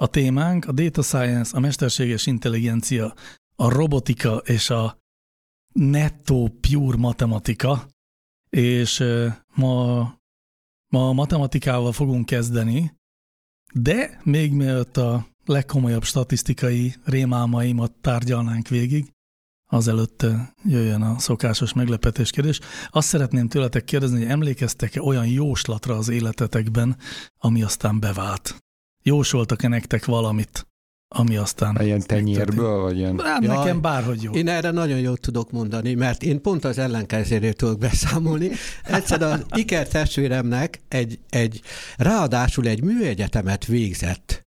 a témánk, a Data Science, a mesterséges intelligencia, a robotika és a netto pure matematika, és ma, ma matematikával fogunk kezdeni, de még mielőtt a legkomolyabb statisztikai rémálmaimat tárgyalnánk végig, azelőtt jöjjön a szokásos meglepetés kérdés. Azt szeretném tőletek kérdezni, hogy emlékeztek-e olyan jóslatra az életetekben, ami aztán bevált? Jósoltak-e nektek valamit, ami aztán... Ilyen tenyérből, vagy ilyen... Hát ja, nekem bárhogy jó. Én erre nagyon jót tudok mondani, mert én pont az ellenkezéről tudok beszámolni. Egyszer az Iker testvéremnek egy, egy, ráadásul egy műegyetemet végzett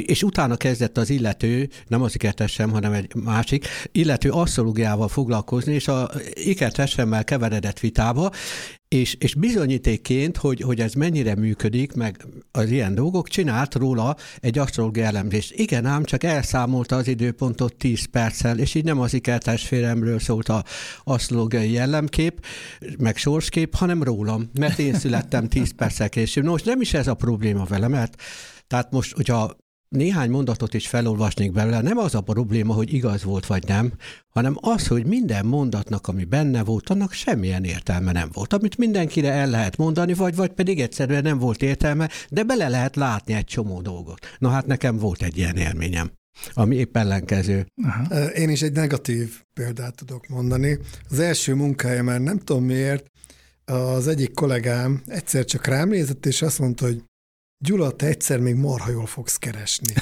és utána kezdett az illető, nem az ikertesem, hanem egy másik, illető asszológiával foglalkozni, és a ikertesemmel keveredett vitába, és, és bizonyítékként, hogy, hogy ez mennyire működik, meg az ilyen dolgok, csinált róla egy asztrológia elemzést. Igen, ám csak elszámolta az időpontot 10 perccel, és így nem az ikertestvéremről szólt a asztrológiai jellemkép, meg sorskép, hanem rólam, mert én születtem 10 perccel később. Nos, nem is ez a probléma vele, mert tehát most, hogyha néhány mondatot is felolvasnék belőle, nem az a probléma, hogy igaz volt vagy nem, hanem az, hogy minden mondatnak, ami benne volt, annak semmilyen értelme nem volt. Amit mindenkire el lehet mondani, vagy, vagy pedig egyszerűen nem volt értelme, de bele lehet látni egy csomó dolgot. Na hát nekem volt egy ilyen élményem ami épp ellenkező. Aha. Én is egy negatív példát tudok mondani. Az első munkája már nem tudom miért, az egyik kollégám egyszer csak rám nézett, és azt mondta, hogy Gyula, te egyszer még marha jól fogsz keresni.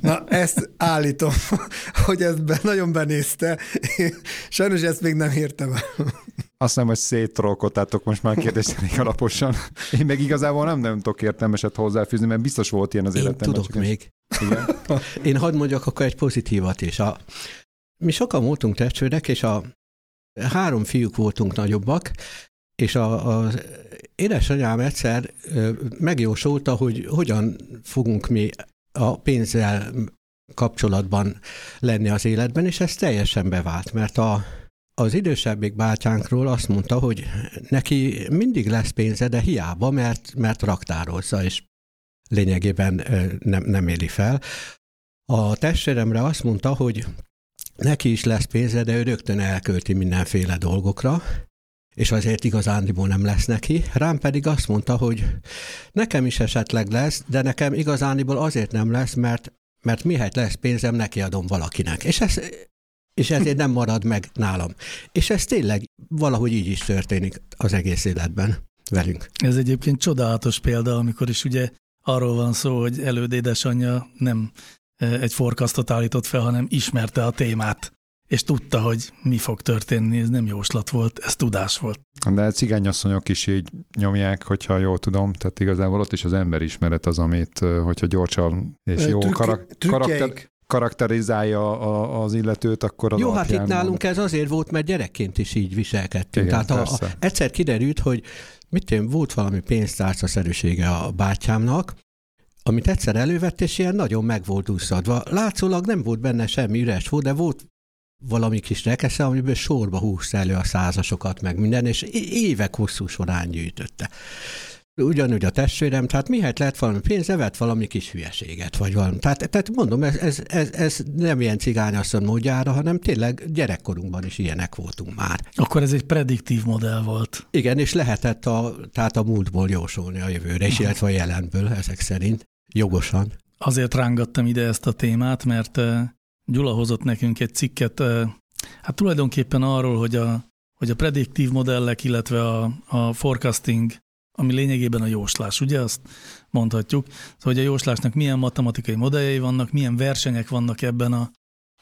Na, ezt állítom, hogy ezt be, nagyon benézte. Sajnos ezt még nem értem el. Azt nem, hogy széttrolkodtátok most már kérdeztenék alaposan. Én meg igazából nem nem tudok értelmeset hozzáfűzni, mert biztos volt ilyen az Én életemben. tudok még. Igen? Én hadd mondjak akkor egy pozitívat is. A, mi sokan voltunk testvérek, és a három fiúk voltunk nagyobbak, és a, a édesanyám egyszer megjósolta, hogy hogyan fogunk mi a pénzzel kapcsolatban lenni az életben, és ez teljesen bevált, mert a, az idősebbik bátyánkról azt mondta, hogy neki mindig lesz pénze, de hiába, mert, mert raktározza, és lényegében nem, nem éli fel. A testvéremre azt mondta, hogy neki is lesz pénze, de ő rögtön elkölti mindenféle dolgokra, és azért igazándiból nem lesz neki. Rám pedig azt mondta, hogy nekem is esetleg lesz, de nekem igazándiból azért nem lesz, mert, mert mihelyt lesz pénzem, neki adom valakinek. És ez, és ezért nem marad meg nálam. És ez tényleg valahogy így is történik az egész életben velünk. Ez egyébként csodálatos példa, amikor is ugye arról van szó, hogy elődédesanyja nem eh, egy forkasztot állított fel, hanem ismerte a témát és tudta, hogy mi fog történni, ez nem jóslat volt, ez tudás volt. De cigányasszonyok is így nyomják, hogyha jól tudom, tehát igazából ott is az emberismeret az, amit, hogyha gyorsan és jó karak- karakter, karakterizálja a, az illetőt, akkor az Jó, hát itt nálunk ez azért volt, mert gyerekként is így viselkedtünk. Igen, Tehát a, a, egyszer kiderült, hogy mit én, volt valami pénztárcaszerűsége a bátyámnak, amit egyszer elővett, és ilyen nagyon meg volt úszadva. Látszólag nem volt benne semmi üres volt, de volt valami kis rekesze, amiből sorba húzta elő a százasokat, meg minden, és évek hosszú során gyűjtötte. Ugyanúgy a testvérem, tehát mihet lehet valami pénze, vett valami kis hülyeséget, vagy valami. Tehát, tehát mondom, ez, ez, ez, ez nem ilyen cigányasszony módjára, hanem tényleg gyerekkorunkban is ilyenek voltunk már. Akkor ez egy prediktív modell volt. Igen, és lehetett a, tehát a múltból jósolni a jövőre, és illetve a jelenből ezek szerint. Jogosan. Azért rángattam ide ezt a témát, mert Gyula hozott nekünk egy cikket, hát tulajdonképpen arról, hogy a hogy a prediktív modellek, illetve a, a forecasting, ami lényegében a jóslás, ugye azt mondhatjuk, hogy a jóslásnak milyen matematikai modelljei vannak, milyen versenyek vannak ebben a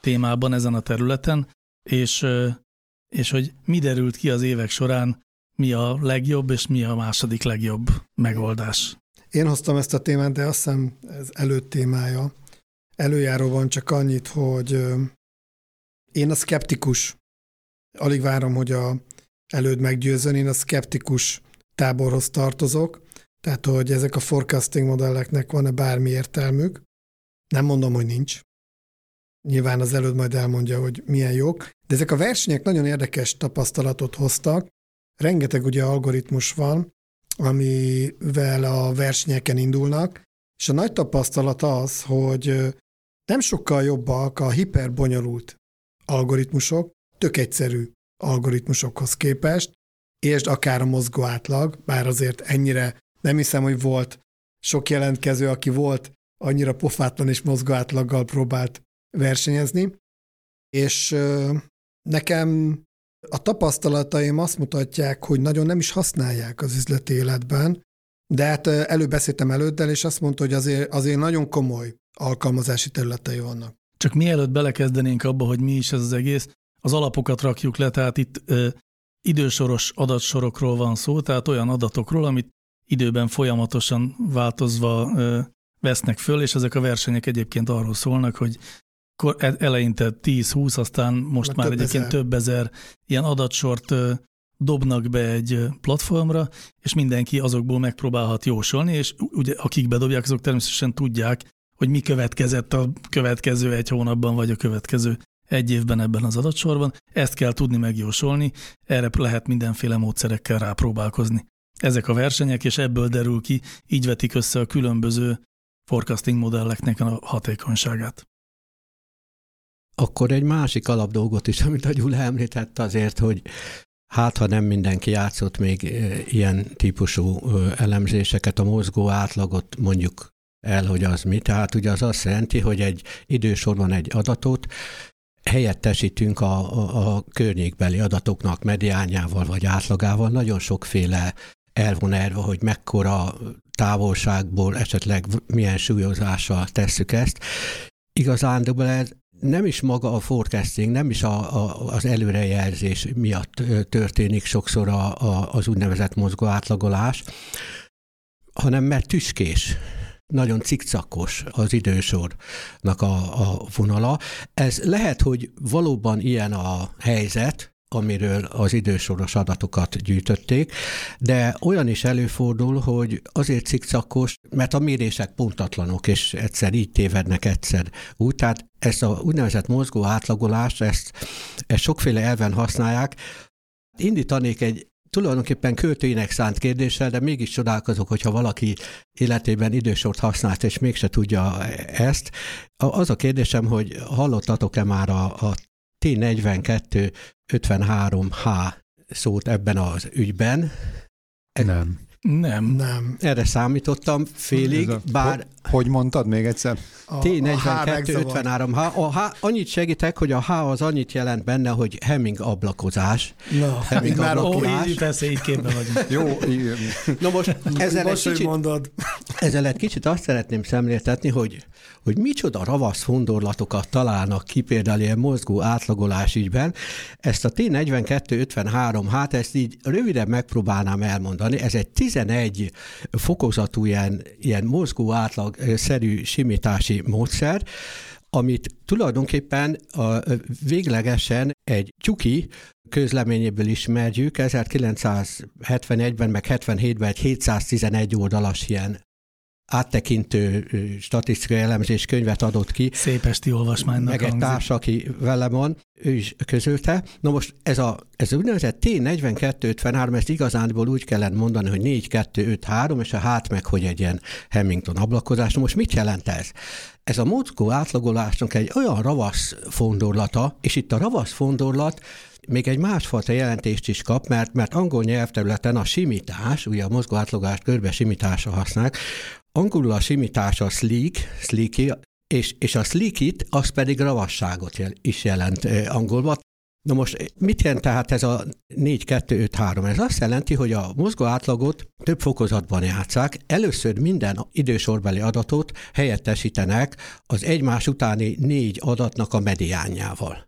témában, ezen a területen, és, és hogy mi derült ki az évek során, mi a legjobb, és mi a második legjobb megoldás. Én hoztam ezt a témát, de azt hiszem ez előtt témája. Előjáróban csak annyit, hogy én a szkeptikus, alig várom, hogy a előd meggyőzön, én a szkeptikus táborhoz tartozok, tehát hogy ezek a forecasting modelleknek van-e bármi értelmük. Nem mondom, hogy nincs. Nyilván az előd majd elmondja, hogy milyen jók, de ezek a versenyek nagyon érdekes tapasztalatot hoztak. Rengeteg ugye algoritmus van, amivel a versenyeken indulnak, és a nagy tapasztalat az, hogy nem sokkal jobbak a hiperbonyolult algoritmusok, tök egyszerű algoritmusokhoz képest, és akár a mozgó átlag, bár azért ennyire nem hiszem, hogy volt sok jelentkező, aki volt annyira pofátlan és mozgó átlaggal próbált versenyezni, és nekem a tapasztalataim azt mutatják, hogy nagyon nem is használják az üzleti életben, de hát előbb beszéltem előddel, és azt mondta, hogy azért, azért nagyon komoly alkalmazási területei vannak. Csak mielőtt belekezdenénk abba, hogy mi is ez az egész, az alapokat rakjuk le, tehát itt ö, idősoros adatsorokról van szó, tehát olyan adatokról, amit időben folyamatosan változva ö, vesznek föl, és ezek a versenyek egyébként arról szólnak, hogy e, eleinte 10-20, aztán most Mert már több egyébként ezer. több ezer ilyen adatsort ö, dobnak be egy platformra, és mindenki azokból megpróbálhat jósolni, és ugye akik bedobják, azok természetesen tudják, hogy mi következett a következő egy hónapban, vagy a következő egy évben ebben az adatsorban. Ezt kell tudni megjósolni, erre lehet mindenféle módszerekkel rápróbálkozni. Ezek a versenyek, és ebből derül ki, így vetik össze a különböző forecasting modelleknek a hatékonyságát. Akkor egy másik alapdolgot is, amit a Gyula említett azért, hogy hát ha nem mindenki játszott még ilyen típusú elemzéseket, a mozgó átlagot mondjuk el, hogy az mi. Tehát ugye az azt jelenti, hogy egy idősorban egy adatot helyettesítünk a, a, a környékbeli adatoknak mediányával vagy átlagával. Nagyon sokféle elvon erve, hogy mekkora távolságból esetleg milyen súlyozással tesszük ezt. Igazán ez nem is maga a forecasting, nem is a, a, az előrejelzés miatt történik sokszor a, a, az úgynevezett mozgó átlagolás, hanem mert tüskés nagyon cikcakos az idősornak a, a vonala. Ez lehet, hogy valóban ilyen a helyzet, amiről az idősoros adatokat gyűjtötték, de olyan is előfordul, hogy azért cikcakos, mert a mérések pontatlanok, és egyszer így tévednek, egyszer úgy. Tehát ezt a úgynevezett mozgó átlagolást, ezt, ezt sokféle elven használják. Indítanék egy tulajdonképpen költőinek szánt kérdéssel, de mégis csodálkozok, hogyha valaki életében idősort használt, és mégse tudja ezt. Az a kérdésem, hogy hallottatok-e már a, a T42 53H szót ebben az ügyben? Nem. Nem. Nem. Erre számítottam félig, a, bár... Hogy mondtad még egyszer? T4253. H, a H, annyit segítek, hogy a H az annyit jelent benne, hogy Hemming ablakozás. Na, Hemming már ablakozás. Ó, persze, így képben vagyunk. Jó, igen. Na most ezzel most, egy kicsit, mondod. ezzel egy kicsit azt szeretném szemléltetni, hogy hogy micsoda ravasz fondorlatokat találnak ki például ilyen mozgó átlagolás ügyben. Ezt a T4253, hát ezt így röviden megpróbálnám elmondani. Ez egy 11 fokozatú ilyen, ilyen mozgó átlagszerű simítási módszer, amit tulajdonképpen a, véglegesen egy tyuki közleményéből ismerjük, 1971-ben meg 77-ben egy 711 oldalas ilyen áttekintő statisztikai elemzés könyvet adott ki. Szépesti olvasmánynak Meg egy társ, aki velem van, ő is közölte. Na most ez a ez úgynevezett T4253, ezt igazánból úgy kellene mondani, hogy 4253, és a hát meg, hogy egy ilyen Hamilton ablakozás. Na most mit jelent ez? Ez a mozgó átlagolásnak egy olyan ravasz fondorlata, és itt a ravasz fondorlat még egy másfajta jelentést is kap, mert, mert angol nyelvterületen a simítás, ugye a mozgó átlagolást körbe simításra használják, angolul a simítás a sleek, sleeky, és, és a sleekit, az pedig ravasságot jel, is jelent angolban. Na most mit jelent tehát ez a 4-2-5-3? Ez azt jelenti, hogy a mozgó átlagot több fokozatban játszák. Először minden idősorbeli adatot helyettesítenek az egymás utáni négy adatnak a mediánjával.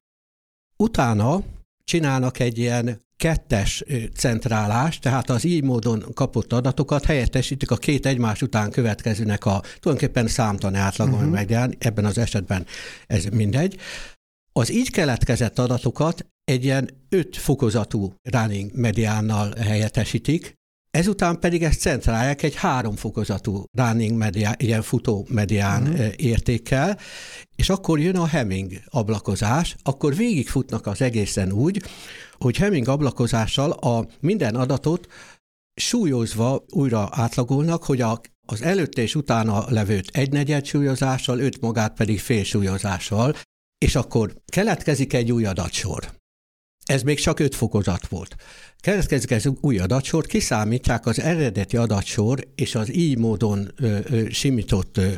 Utána csinálnak egy ilyen kettes centrálás, tehát az így módon kapott adatokat helyettesítik a két egymás után következőnek a tulajdonképpen számtani átlagon uh-huh. meg, ebben az esetben ez mindegy. Az így keletkezett adatokat egy ilyen öt fokozatú running mediánnal helyettesítik, ezután pedig ezt centrálják egy három fokozatú running media, ilyen futó medián uh-huh. értékkel, és akkor jön a Hemming ablakozás, akkor végigfutnak az egészen úgy, hogy Hemming ablakozással a minden adatot súlyozva újra átlagolnak, hogy a, az előtte és utána levőt egynegyed súlyozással, öt magát pedig fél súlyozással, és akkor keletkezik egy új adatsor. Ez még csak öt fokozat volt. Keletkezik ez új adatsor, kiszámítják az eredeti adatsor és az így módon ö, ö, simított ö,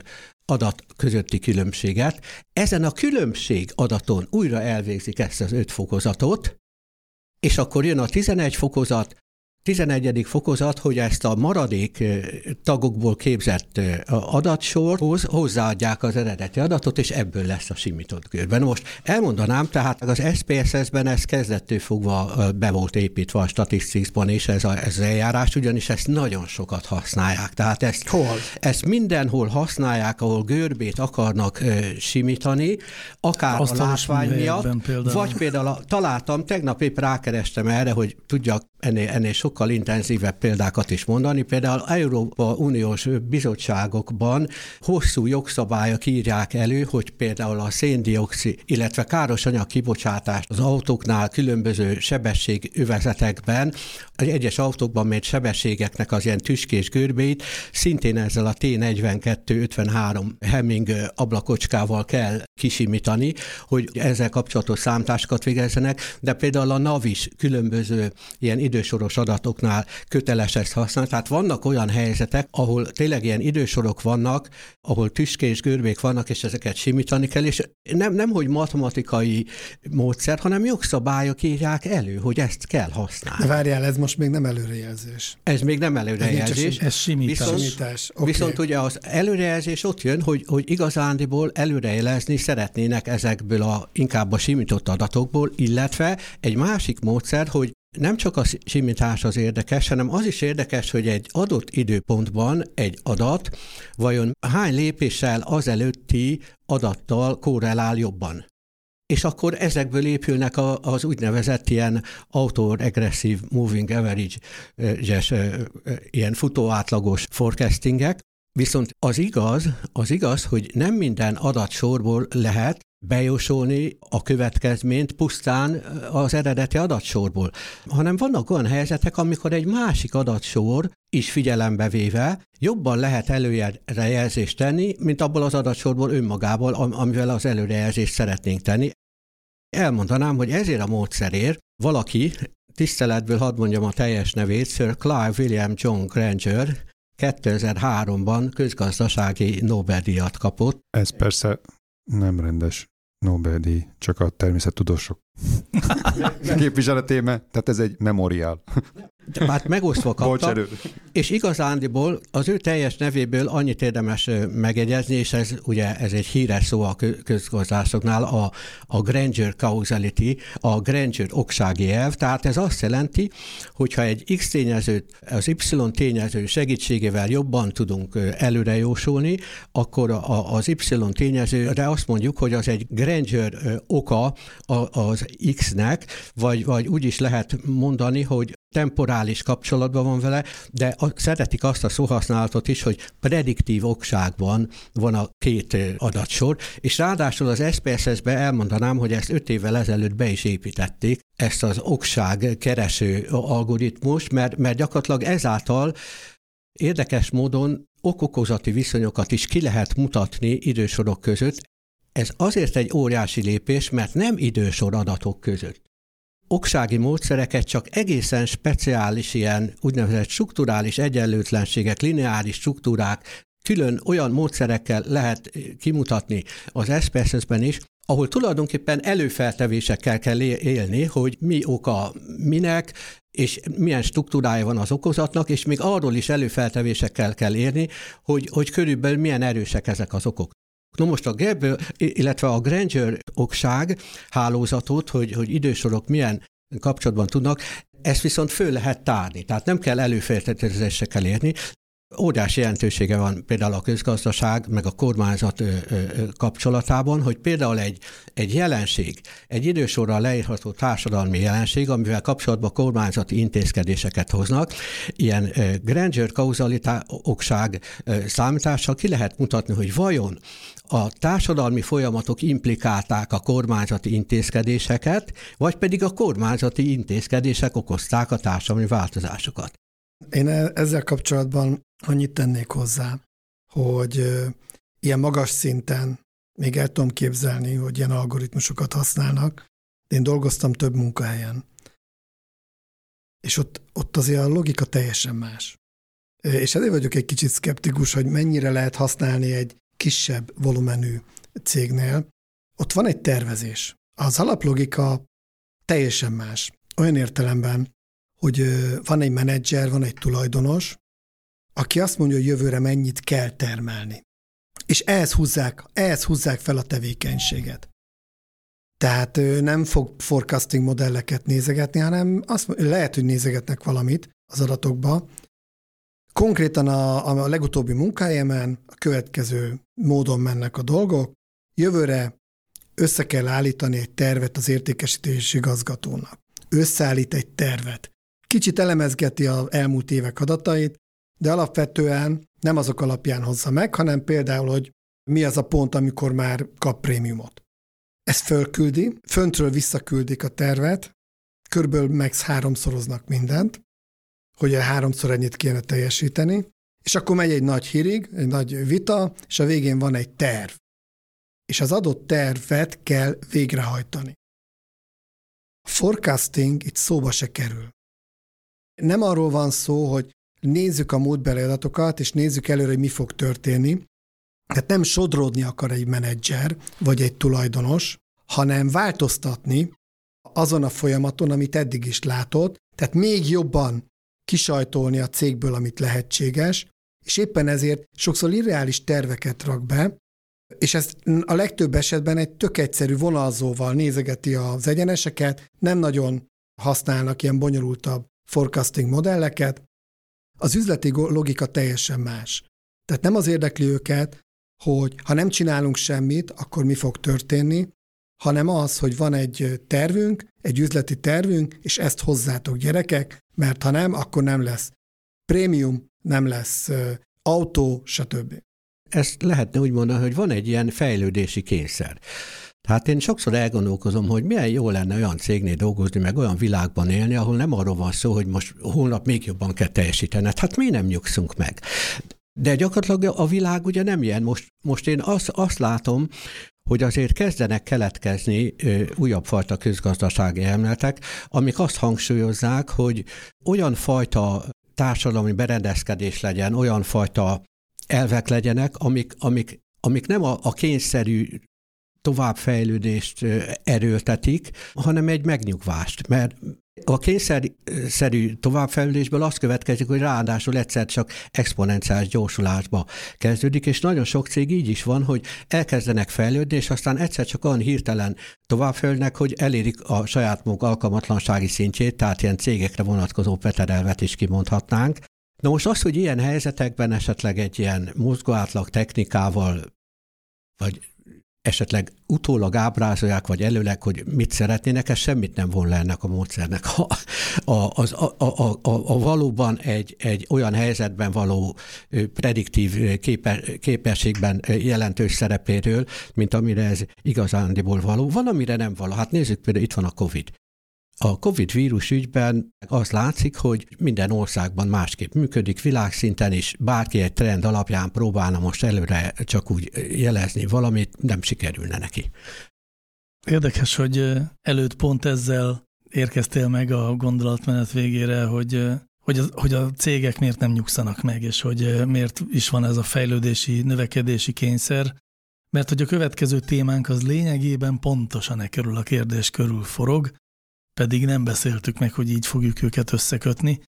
adat közötti különbséget. Ezen a különbség adaton újra elvégzik ezt az öt fokozatot, és akkor jön a 11 fokozat, 11. fokozat, hogy ezt a maradék tagokból képzett adatsorhoz hozzáadják az eredeti adatot, és ebből lesz a simított görben. Most elmondanám, tehát az SPSS-ben ez kezdettől fogva be volt építve a statisztikban, és ez, a, ez az eljárás, ugyanis ezt nagyon sokat használják. Tehát ezt, Hol? ezt mindenhol használják, ahol görbét akarnak simítani, akár Azt a látvány miatt, például. vagy például találtam, tegnap épp rákerestem erre, hogy tudjak ennél, ennél sokkal intenzívebb példákat is mondani. Például Európa Uniós bizottságokban hosszú jogszabályok írják elő, hogy például a széndiokszid, illetve káros anyag kibocsátás az autóknál különböző sebességövezetekben, egyes autókban mért sebességeknek az ilyen tüskés görbét szintén ezzel a T42-53 Hemming ablakocskával kell kisimítani, hogy ezzel kapcsolatos számtásokat végezzenek, de például a NAV is különböző ilyen idősoros adatoknál köteles ezt használni. Tehát vannak olyan helyzetek, ahol tényleg ilyen idősorok vannak, ahol tüskés görbék vannak, és ezeket simítani kell, és nem, nem hogy matematikai módszer, hanem jogszabályok írják elő, hogy ezt kell használni. Várjál, ez most még nem előrejelzés. Ez még nem előrejelzés. Ez, ez simítás. Viszont, simítás. Okay. viszont ugye az előrejelzés ott jön, hogy, hogy igazándiból előrejelezni szeretnének ezekből a inkább a simított adatokból, illetve egy másik módszer, hogy nem csak a simítás az érdekes, hanem az is érdekes, hogy egy adott időpontban egy adat vajon hány lépéssel azelőtti adattal korrelál jobban. És akkor ezekből épülnek az úgynevezett ilyen autoregresszív moving average-es ilyen futóátlagos forecastingek, Viszont az igaz, az igaz, hogy nem minden adatsorból lehet bejósolni a következményt pusztán az eredeti adatsorból, hanem vannak olyan helyzetek, amikor egy másik adatsor is figyelembe véve jobban lehet előrejelzést tenni, mint abból az adatsorból önmagából, amivel az előrejelzést szeretnénk tenni. Elmondanám, hogy ezért a módszerért valaki, tiszteletből hadd mondjam a teljes nevét, Sir Clive William John Granger, 2003-ban közgazdasági Nobel-díjat kapott. Ez persze nem rendes Nobel-díj, csak a természettudósok képviseletében, tehát ez egy memoriál. De már megosztva kapta, és igazándiból az ő teljes nevéből annyit érdemes megegyezni, és ez ugye ez egy híres szó a közgazdászoknál, a, a Granger causality, a Granger oksági elv, tehát ez azt jelenti, hogyha egy X tényezőt, az Y tényező segítségével jobban tudunk előrejósolni, akkor az Y tényezőre azt mondjuk, hogy az egy Granger oka az X-nek, vagy, vagy úgy is lehet mondani, hogy temporális kapcsolatban van vele, de szeretik azt a szóhasználatot is, hogy prediktív okságban van a két adatsor, és ráadásul az SPSS-be elmondanám, hogy ezt öt évvel ezelőtt be is építették, ezt az okság kereső algoritmus, mert, mert gyakorlatilag ezáltal érdekes módon okokozati viszonyokat is ki lehet mutatni idősorok között, ez azért egy óriási lépés, mert nem idősor adatok között. Oksági módszereket csak egészen speciális ilyen úgynevezett strukturális egyenlőtlenségek, lineáris struktúrák, külön olyan módszerekkel lehet kimutatni az SPSS-ben is, ahol tulajdonképpen előfeltevésekkel kell élni, hogy mi oka minek, és milyen struktúrája van az okozatnak, és még arról is előfeltevésekkel kell érni, hogy, hogy körülbelül milyen erősek ezek az okok. No most a Gebbel, illetve a Granger okság hálózatot, hogy, hogy idősorok milyen kapcsolatban tudnak, ezt viszont föl lehet tárni, tehát nem kell előfeltételezésekkel érni, Óriási jelentősége van például a közgazdaság meg a kormányzat kapcsolatában, hogy például egy, egy jelenség, egy idősorra leírható társadalmi jelenség, amivel kapcsolatban kormányzati intézkedéseket hoznak, ilyen Granger kauzalitások számítással ki lehet mutatni, hogy vajon a társadalmi folyamatok implikálták a kormányzati intézkedéseket, vagy pedig a kormányzati intézkedések okozták a társadalmi változásokat. Én e- ezzel kapcsolatban annyit tennék hozzá, hogy ilyen magas szinten még el tudom képzelni, hogy ilyen algoritmusokat használnak. Én dolgoztam több munkahelyen, és ott, ott azért a logika teljesen más. És ezért vagyok egy kicsit szkeptikus, hogy mennyire lehet használni egy kisebb volumenű cégnél. Ott van egy tervezés. Az alaplogika teljesen más. Olyan értelemben, hogy van egy menedzser, van egy tulajdonos, aki azt mondja, hogy jövőre mennyit kell termelni. És ehhez húzzák, ehhez húzzák fel a tevékenységet. Tehát ő nem fog forecasting modelleket nézegetni, hanem azt lehet, hogy nézegetnek valamit az adatokba. Konkrétan a, a legutóbbi munkájemen a következő módon mennek a dolgok. Jövőre össze kell állítani egy tervet az értékesítési igazgatónak. Összeállít egy tervet. Kicsit elemezgeti az elmúlt évek adatait, de alapvetően nem azok alapján hozza meg, hanem például, hogy mi az a pont, amikor már kap prémiumot. Ezt fölküldi, föntről visszaküldik a tervet, körülbelül max háromszoroznak mindent, hogy a háromszor ennyit kéne teljesíteni, és akkor megy egy nagy hírig, egy nagy vita, és a végén van egy terv. És az adott tervet kell végrehajtani. A forecasting itt szóba se kerül. Nem arról van szó, hogy nézzük a múltbeli adatokat, és nézzük előre, hogy mi fog történni. Tehát nem sodródni akar egy menedzser, vagy egy tulajdonos, hanem változtatni azon a folyamaton, amit eddig is látott, tehát még jobban kisajtolni a cégből, amit lehetséges, és éppen ezért sokszor irreális terveket rak be, és ezt a legtöbb esetben egy tök egyszerű vonalzóval nézegeti az egyeneseket, nem nagyon használnak ilyen bonyolultabb forecasting modelleket, az üzleti logika teljesen más. Tehát nem az érdekli őket, hogy ha nem csinálunk semmit, akkor mi fog történni, hanem az, hogy van egy tervünk, egy üzleti tervünk, és ezt hozzátok gyerekek, mert ha nem, akkor nem lesz prémium, nem lesz autó, stb. Ezt lehetne úgy mondani, hogy van egy ilyen fejlődési kényszer. Hát én sokszor elgondolkozom, hogy milyen jó lenne olyan cégnél dolgozni, meg olyan világban élni, ahol nem arról van szó, hogy most holnap még jobban kell teljesítened. Hát mi nem nyugszunk meg? De gyakorlatilag a világ ugye nem ilyen. Most, most én azt, azt látom, hogy azért kezdenek keletkezni újabb fajta közgazdasági elméletek, amik azt hangsúlyozzák, hogy olyan fajta társadalmi berendezkedés legyen, olyan fajta elvek legyenek, amik, amik, amik nem a, a kényszerű továbbfejlődést erőltetik, hanem egy megnyugvást, mert a kényszerű továbbfejlődésből az következik, hogy ráadásul egyszer csak exponenciális gyorsulásba kezdődik, és nagyon sok cég így is van, hogy elkezdenek fejlődni, és aztán egyszer csak olyan hirtelen továbbfejlődnek, hogy elérik a saját maguk alkalmatlansági szintjét, tehát ilyen cégekre vonatkozó peterelvet is kimondhatnánk. Na most az, hogy ilyen helyzetekben esetleg egy ilyen mozgóátlag technikával vagy esetleg utólag ábrázolják, vagy előleg, hogy mit szeretnének, ez semmit nem von le ennek a módszernek. A, a, az, a, a, a, a valóban egy, egy olyan helyzetben való prediktív képe, képességben jelentős szerepéről, mint amire ez igazándiból való. Van, amire nem való. Hát nézzük például, itt van a COVID. A COVID vírus ügyben az látszik, hogy minden országban másképp működik, világszinten is bárki egy trend alapján próbálna most előre csak úgy jelezni valamit, nem sikerülne neki. Érdekes, hogy előtt pont ezzel érkeztél meg a gondolatmenet végére, hogy, hogy, a, hogy a cégek miért nem nyugszanak meg, és hogy miért is van ez a fejlődési, növekedési kényszer, mert hogy a következő témánk az lényegében pontosan e körül a kérdés körül forog, pedig nem beszéltük meg, hogy így fogjuk őket összekötni,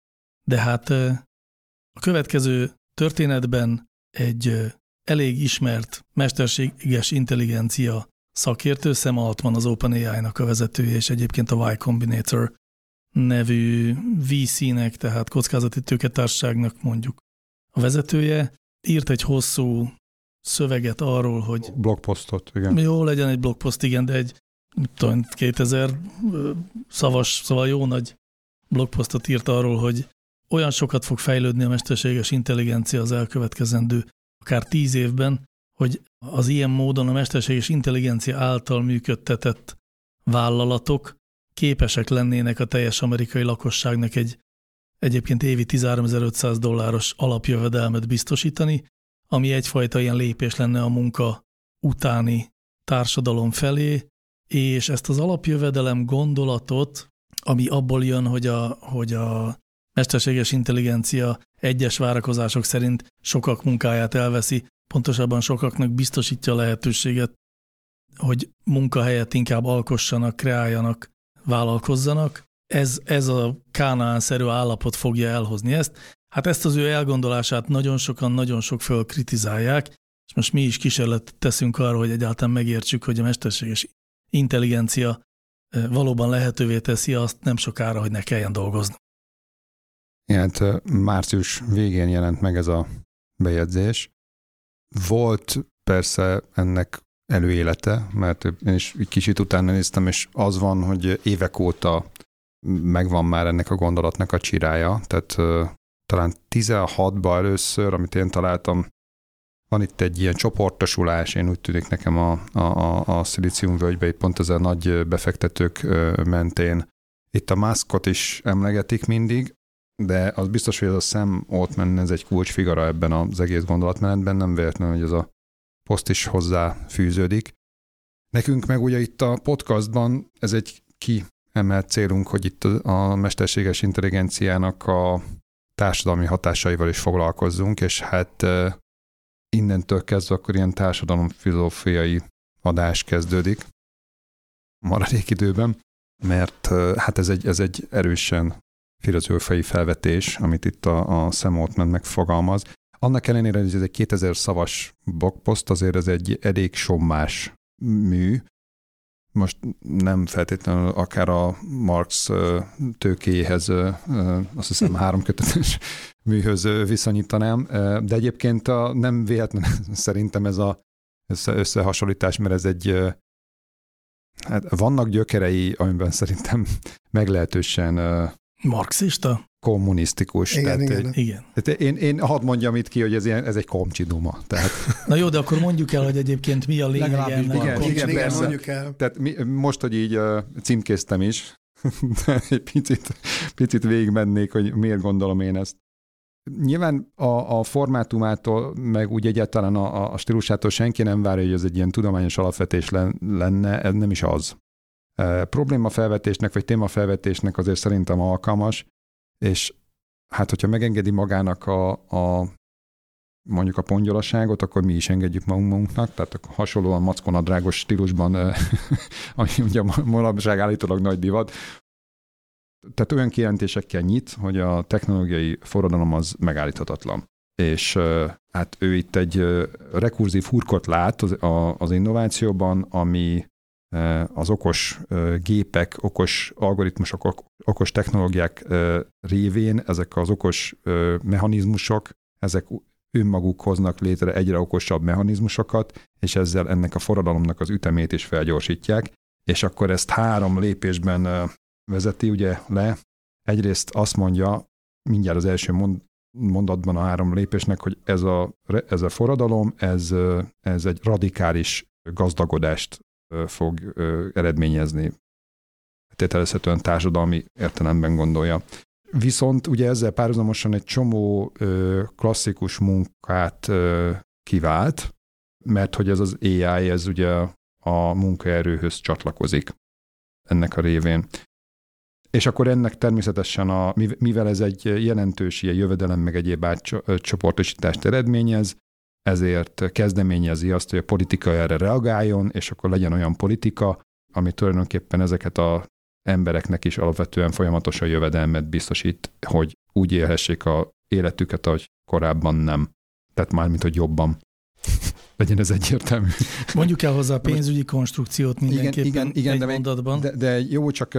de hát a következő történetben egy elég ismert mesterséges intelligencia szakértő, Sam Altman az OpenAI-nak a vezetője, és egyébként a Y Combinator nevű VC-nek, tehát kockázati tőketársaságnak mondjuk a vezetője, írt egy hosszú szöveget arról, hogy... Blogposztot, igen. Jó, legyen egy blogpost, igen, de egy tudom, 2000 szavas, szóval jó nagy blogposztot írt arról, hogy olyan sokat fog fejlődni a mesterséges intelligencia az elkövetkezendő akár tíz évben, hogy az ilyen módon a mesterséges intelligencia által működtetett vállalatok képesek lennének a teljes amerikai lakosságnak egy egyébként évi 13.500 dolláros alapjövedelmet biztosítani, ami egyfajta ilyen lépés lenne a munka utáni társadalom felé, és ezt az alapjövedelem gondolatot, ami abból jön, hogy a, hogy a mesterséges intelligencia egyes várakozások szerint sokak munkáját elveszi, pontosabban sokaknak biztosítja a lehetőséget, hogy munkahelyet inkább alkossanak, kreáljanak, vállalkozzanak. Ez, ez a kánaánszerű állapot fogja elhozni ezt. Hát ezt az ő elgondolását nagyon sokan, nagyon sok föl kritizálják, és most mi is kísérletet teszünk arra, hogy egyáltalán megértsük, hogy a mesterséges intelligencia valóban lehetővé teszi azt nem sokára, hogy ne kelljen dolgozni. Hát március végén jelent meg ez a bejegyzés. Volt persze ennek előélete, mert én is kicsit utána néztem, és az van, hogy évek óta megvan már ennek a gondolatnak a csirája, tehát talán 16-ban először, amit én találtam, van itt egy ilyen csoportosulás, én úgy tűnik nekem a, a, a, a völgybe, itt pont ez a nagy befektetők mentén. Itt a maszkot is emlegetik mindig, de az biztos, hogy ez a Sam Altman, ez egy kulcsfigara ebben az egész gondolatmenetben, nem véletlenül, hogy ez a poszt is hozzá fűződik. Nekünk meg ugye itt a podcastban ez egy kiemelt célunk, hogy itt a mesterséges intelligenciának a társadalmi hatásaival is foglalkozzunk, és hát innentől kezdve akkor ilyen társadalom filozófiai adás kezdődik maradék időben, mert hát ez egy, ez egy erősen filozófiai felvetés, amit itt a, a Sam Altman megfogalmaz. Annak ellenére, hogy ez egy 2000 szavas blogpost, azért ez egy elég sommás mű, most nem feltétlenül akár a Marx tőkéhez, azt hiszem három kötetes műhöz viszonyítanám, de egyébként a, nem véletlen szerintem ez a összehasonlítás, mert ez egy hát vannak gyökerei, amiben szerintem meglehetősen Marxista? kommunisztikus. Igen, tehát, igen. igen. Tehát én, én hadd mondjam itt ki, hogy ez, ilyen, ez egy komcsiduma. Tehát... Na jó, de akkor mondjuk el, hogy egyébként mi a lényeg ennek. Igen, igen, igen, persze. mondjuk el. Tehát mi, most, hogy így uh, címkéztem is, de egy picit, picit végigmennék, hogy miért gondolom én ezt. Nyilván a, a formátumától, meg úgy egyáltalán a, a stílusától senki nem várja, hogy ez egy ilyen tudományos alapvetés lenne, ez nem is az. E, problémafelvetésnek, vagy témafelvetésnek azért szerintem alkalmas, és hát, hogyha megengedi magának a, a mondjuk a pongyolaságot, akkor mi is engedjük magunknak, tehát hasonlóan mackonadrágos stílusban, ami ugye manapság állítólag nagy divat, tehát olyan kijelentésekkel nyit, hogy a technológiai forradalom az megállíthatatlan. És hát ő itt egy rekurzív hurkot lát az, innovációban, ami az okos gépek, okos algoritmusok, okos technológiák révén ezek az okos mechanizmusok, ezek önmaguk hoznak létre egyre okosabb mechanizmusokat, és ezzel ennek a forradalomnak az ütemét is felgyorsítják, és akkor ezt három lépésben vezeti ugye le. Egyrészt azt mondja, mindjárt az első mondatban a három lépésnek, hogy ez a, ez a forradalom, ez, ez egy radikális gazdagodást fog eredményezni. Tételezhetően társadalmi értelemben gondolja. Viszont ugye ezzel párhuzamosan egy csomó klasszikus munkát kivált, mert hogy ez az AI, ez ugye a munkaerőhöz csatlakozik ennek a révén. És akkor ennek természetesen, a, mivel ez egy jelentős ilyen jövedelem meg egyéb átcsoportosítást eredményez, ezért kezdeményezi azt, hogy a politika erre reagáljon, és akkor legyen olyan politika, ami tulajdonképpen ezeket a embereknek is alapvetően folyamatosan jövedelmet biztosít, hogy úgy élhessék a életüket, ahogy korábban nem. Tehát mármint, hogy jobban. Legyen ez egyértelmű. Mondjuk el hozzá a pénzügyi konstrukciót mindenképpen igen, igen, igen, egy de mondatban. De, de jó, csak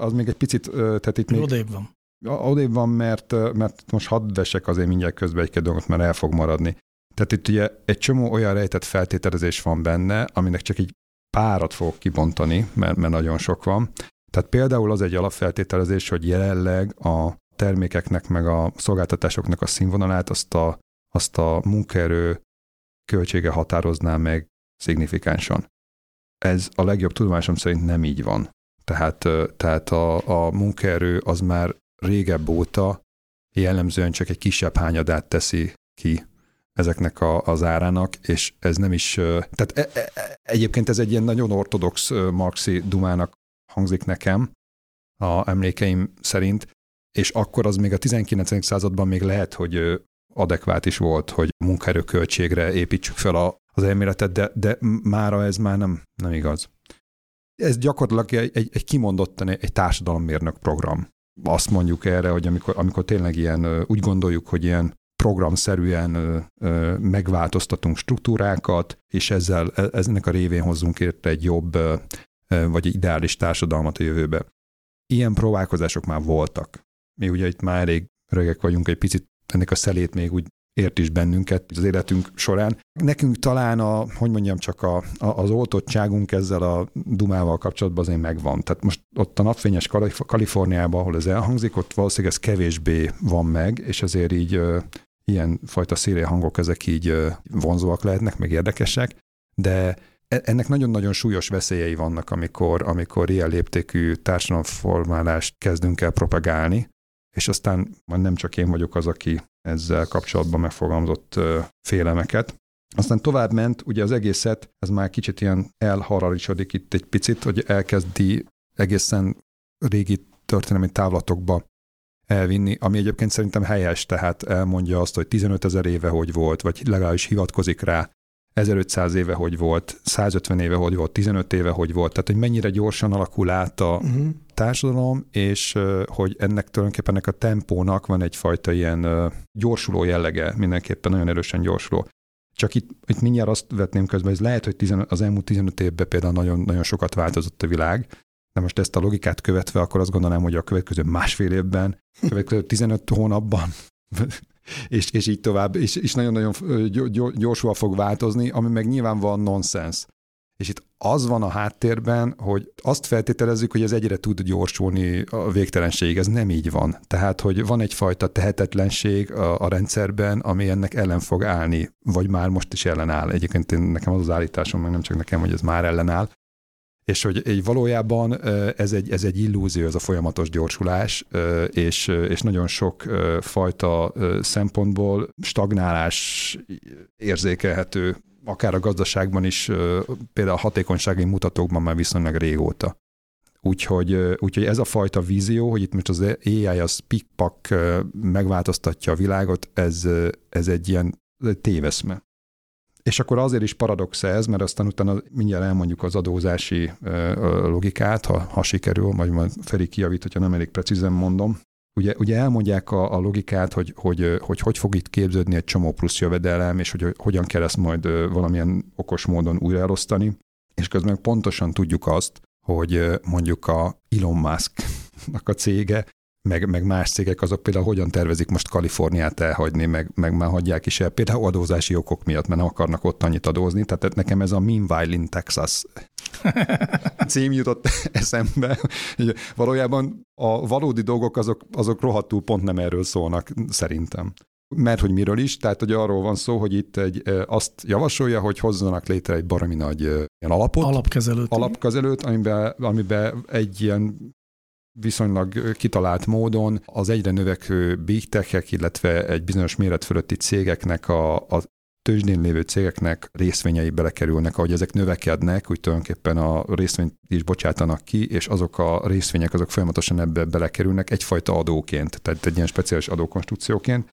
az még egy picit, tehát itt még... Odébb van. Odébb van, mert, mert most hadd vesek azért mindjárt közbe egy dolgot, mert el fog maradni. Tehát itt ugye egy csomó olyan rejtett feltételezés van benne, aminek csak egy párat fogok kibontani, mert, mert nagyon sok van. Tehát például az egy alapfeltételezés, hogy jelenleg a termékeknek meg a szolgáltatásoknak a színvonalát azt a, azt a munkaerő költsége határozná meg szignifikánsan. Ez a legjobb tudomásom szerint nem így van. Tehát, tehát a, a munkaerő az már régebb óta jellemzően csak egy kisebb hányadát teszi ki ezeknek a, az árának, és ez nem is, tehát e, e, e, egyébként ez egy ilyen nagyon ortodox marxi dumának hangzik nekem, a emlékeim szerint, és akkor az még a 19. században még lehet, hogy adekvát is volt, hogy munkaerőköltségre építsük fel a, az elméletet, de, de mára ez már nem, nem igaz. Ez gyakorlatilag egy, egy, egy kimondottan egy társadalommérnök program. Azt mondjuk erre, hogy amikor, amikor tényleg ilyen, úgy gondoljuk, hogy ilyen programszerűen megváltoztatunk struktúrákat, és ezzel e, eznek a révén hozzunk érte egy jobb vagy egy ideális társadalmat a jövőbe. Ilyen próbálkozások már voltak. Mi ugye itt már elég öregek vagyunk, egy picit ennek a szelét még úgy ért is bennünket az életünk során. Nekünk talán a, hogy mondjam, csak a, a, az oltottságunk ezzel a dumával kapcsolatban azért megvan. Tehát most ott a napfényes Kaliforniában, ahol ez elhangzik, ott valószínűleg ez kevésbé van meg, és azért így ö, ilyen fajta szíre hangok ezek így ö, vonzóak lehetnek, meg érdekesek, de e, ennek nagyon-nagyon súlyos veszélyei vannak, amikor, amikor ilyen léptékű társadalomformálást kezdünk el propagálni, és aztán majd nem csak én vagyok az, aki ezzel kapcsolatban megfogalmazott félemeket. Aztán tovább ment, ugye az egészet, ez már kicsit ilyen elhararisodik itt egy picit, hogy elkezdi egészen régi történelmi távlatokba elvinni, ami egyébként szerintem helyes, tehát elmondja azt, hogy 15 ezer éve hogy volt, vagy legalábbis hivatkozik rá, 1500 éve hogy volt, 150 éve hogy volt, 15 éve hogy volt, tehát hogy mennyire gyorsan alakul át a uh-huh. társadalom, és hogy ennek tulajdonképpen ennek a tempónak van egyfajta ilyen gyorsuló jellege, mindenképpen nagyon erősen gyorsuló. Csak itt, itt mindjárt azt vetném közben, hogy lehet, hogy az elmúlt 15 évben például nagyon, nagyon sokat változott a világ, de most ezt a logikát követve, akkor azt gondolom, hogy a következő másfél évben, következő 15 hónapban és, és így tovább, és, és nagyon-nagyon gyorsul fog változni, ami meg van nonsens. És itt az van a háttérben, hogy azt feltételezzük, hogy ez egyre tud gyorsulni a végtelenségig. Ez nem így van. Tehát, hogy van egyfajta tehetetlenség a, a rendszerben, ami ennek ellen fog állni, vagy már most is ellenáll. Egyébként nekem az az állításom, meg nem csak nekem, hogy ez már ellenáll és hogy egy valójában ez egy, ez egy illúzió, ez a folyamatos gyorsulás, és, és nagyon sok fajta szempontból stagnálás érzékelhető, akár a gazdaságban is, például a hatékonysági mutatókban már viszonylag régóta. Úgyhogy, úgyhogy ez a fajta vízió, hogy itt most az AI az pikpak megváltoztatja a világot, ez, ez egy ilyen téveszme. És akkor azért is paradox ez, mert aztán utána mindjárt elmondjuk az adózási logikát, ha, ha sikerül, vagy majd Feri kijavít, hogyha nem elég precízen mondom. Ugye, ugye elmondják a, a logikát, hogy hogy, hogy hogy fog itt képződni egy csomó plusz jövedelem, és hogy hogyan kell ezt majd valamilyen okos módon újraelosztani, és közben pontosan tudjuk azt, hogy mondjuk a Elon Musk-nak a cége meg, meg más cégek azok például hogyan tervezik most Kaliforniát elhagyni, meg, meg már hagyják is el, például adózási okok miatt, mert nem akarnak ott annyit adózni. Tehát nekem ez a Meanwhile in Texas cím jutott eszembe. Valójában a valódi dolgok azok, azok rohadtul pont nem erről szólnak, szerintem. Mert hogy miről is, tehát hogy arról van szó, hogy itt egy, azt javasolja, hogy hozzanak létre egy baromi nagy ilyen alapot. Alapkezelőt. Alapkezelőt, amiben, amiben egy ilyen viszonylag kitalált módon az egyre növekvő big tech illetve egy bizonyos méret fölötti cégeknek a, a tőzsdén lévő cégeknek részvényei belekerülnek, ahogy ezek növekednek, úgy tulajdonképpen a részvényt is bocsátanak ki, és azok a részvények azok folyamatosan ebbe belekerülnek egyfajta adóként, tehát egy ilyen speciális adókonstrukcióként,